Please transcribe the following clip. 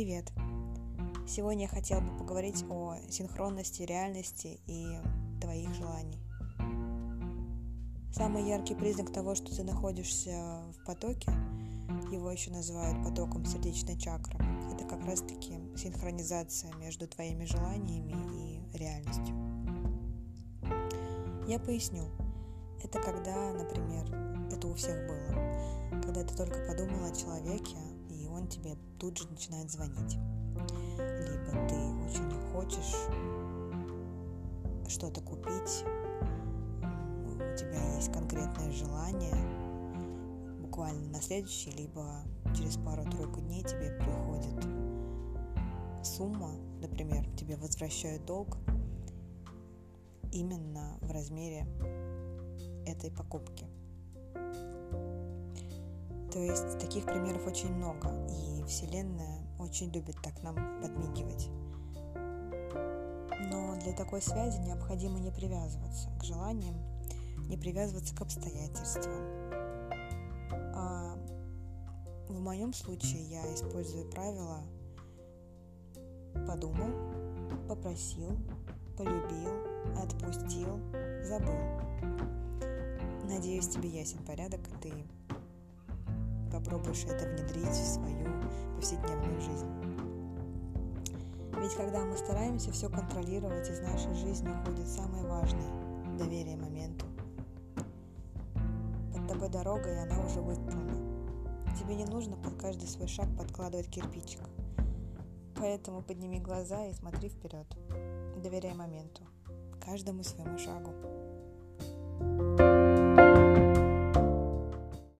Привет! Сегодня я хотела бы поговорить о синхронности реальности и твоих желаний. Самый яркий признак того, что ты находишься в потоке, его еще называют потоком сердечной чакры, это как раз-таки синхронизация между твоими желаниями и реальностью. Я поясню. Это когда, например, это у всех было, когда ты только подумал о человеке, тебе тут же начинает звонить. Либо ты очень хочешь что-то купить, у тебя есть конкретное желание, буквально на следующий, либо через пару-тройку дней тебе приходит сумма, например, тебе возвращают долг именно в размере этой покупки. То есть таких примеров очень много, и Вселенная очень любит так нам подмигивать. Но для такой связи необходимо не привязываться к желаниям, не привязываться к обстоятельствам. А в моем случае я использую правило подумал, попросил, полюбил, отпустил, забыл. Надеюсь, тебе ясен порядок, и ты попробуешь это внедрить в свою повседневную жизнь. Ведь когда мы стараемся все контролировать, из нашей жизни уходит самое важное – доверие моменту. Под тобой дорога, и она уже выстлана. Тебе не нужно под каждый свой шаг подкладывать кирпичик. Поэтому подними глаза и смотри вперед. Доверяй моменту, каждому своему шагу.